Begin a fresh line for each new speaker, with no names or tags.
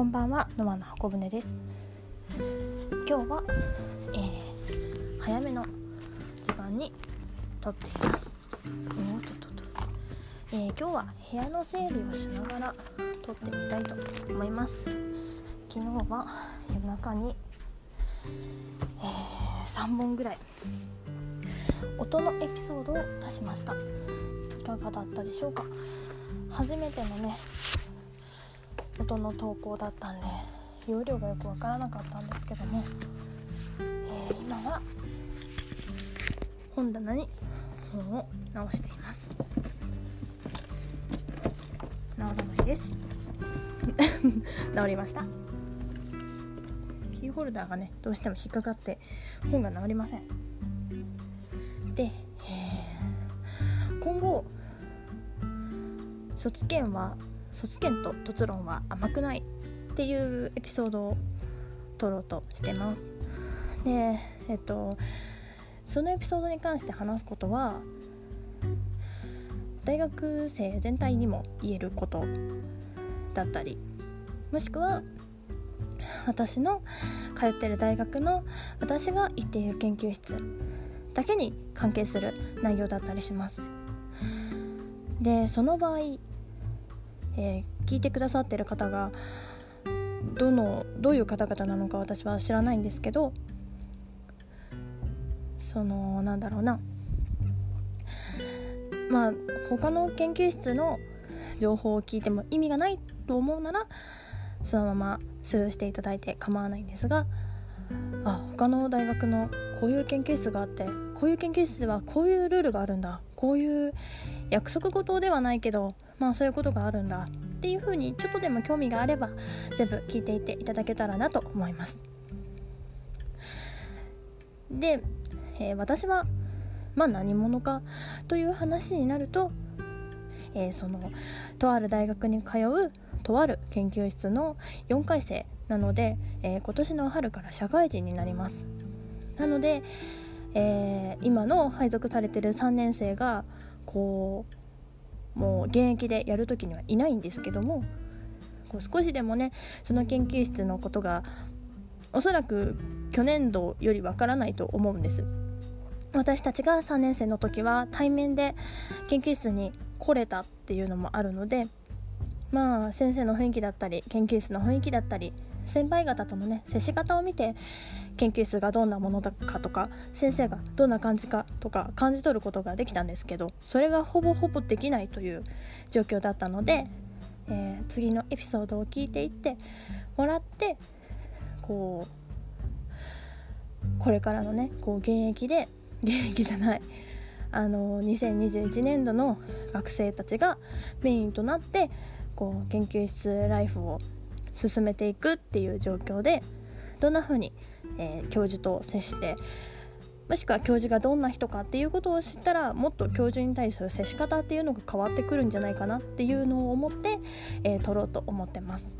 こんばんは沼の箱舟です。今日は、えー、早めの時間に撮っています。おととと、えー、今日は部屋の整理をしながら撮ってみたいと思います。昨日は夜中に、えー、3本ぐらい音のエピソードを出しました。いかがだったでしょうか？初めてのね音の投稿だったんで容量がよくわからなかったんですけども、えー、今は本棚に本を直しています。直らないです。治りました。キーホルダーがねどうしても引っかかって本が治りません。で、えー、今後卒検は卒検と卒論は甘くないっていうエピソードを撮ろうとしてます。でえっとそのエピソードに関して話すことは大学生全体にも言えることだったりもしくは私の通ってる大学の私が行っている研究室だけに関係する内容だったりします。でその場合えー、聞いてくださってる方がどのどういう方々なのか私は知らないんですけどそのなんだろうな。まあ他の研究室の情報を聞いても意味がないと思うならそのままスルーしていただいて構わないんですがあ他の大学のこういう研究室があってこういう研究室ではこういうルールがあるんだ。こういう約束事ではないけどまあそういうことがあるんだっていう風にちょっとでも興味があれば全部聞いていていただけたらなと思います。で、えー、私はまあ何者かという話になると、えー、そのとある大学に通うとある研究室の4回生なので、えー、今年の春から社会人になります。なので、えー、今の配属されてる3年生がこうもう現役でやる時にはいないんですけどもこう少しでもねその研究室のことがおそらく去年度よりわからないと思うんです。私たちが3年生の時は対面で研究室に来れたっていうのもあるのでまあ先生の雰囲気だったり研究室の雰囲気だったり先輩方とのね接し方を見て研究室がどんなものだかとか先生がどんな感じかとか感じ取ることができたんですけどそれがほぼほぼできないという状況だったので、えー、次のエピソードを聞いていってもらってこうこれからのねこう現役で現役じゃないあの2021年度の学生たちがメインとなってこう研究室ライフを進めていくっていう状況でどんな風に、えー、教授と接してもしくは教授がどんな人かっていうことを知ったらもっと教授に対する接し方っていうのが変わってくるんじゃないかなっていうのを思って、えー、撮ろうと思ってます。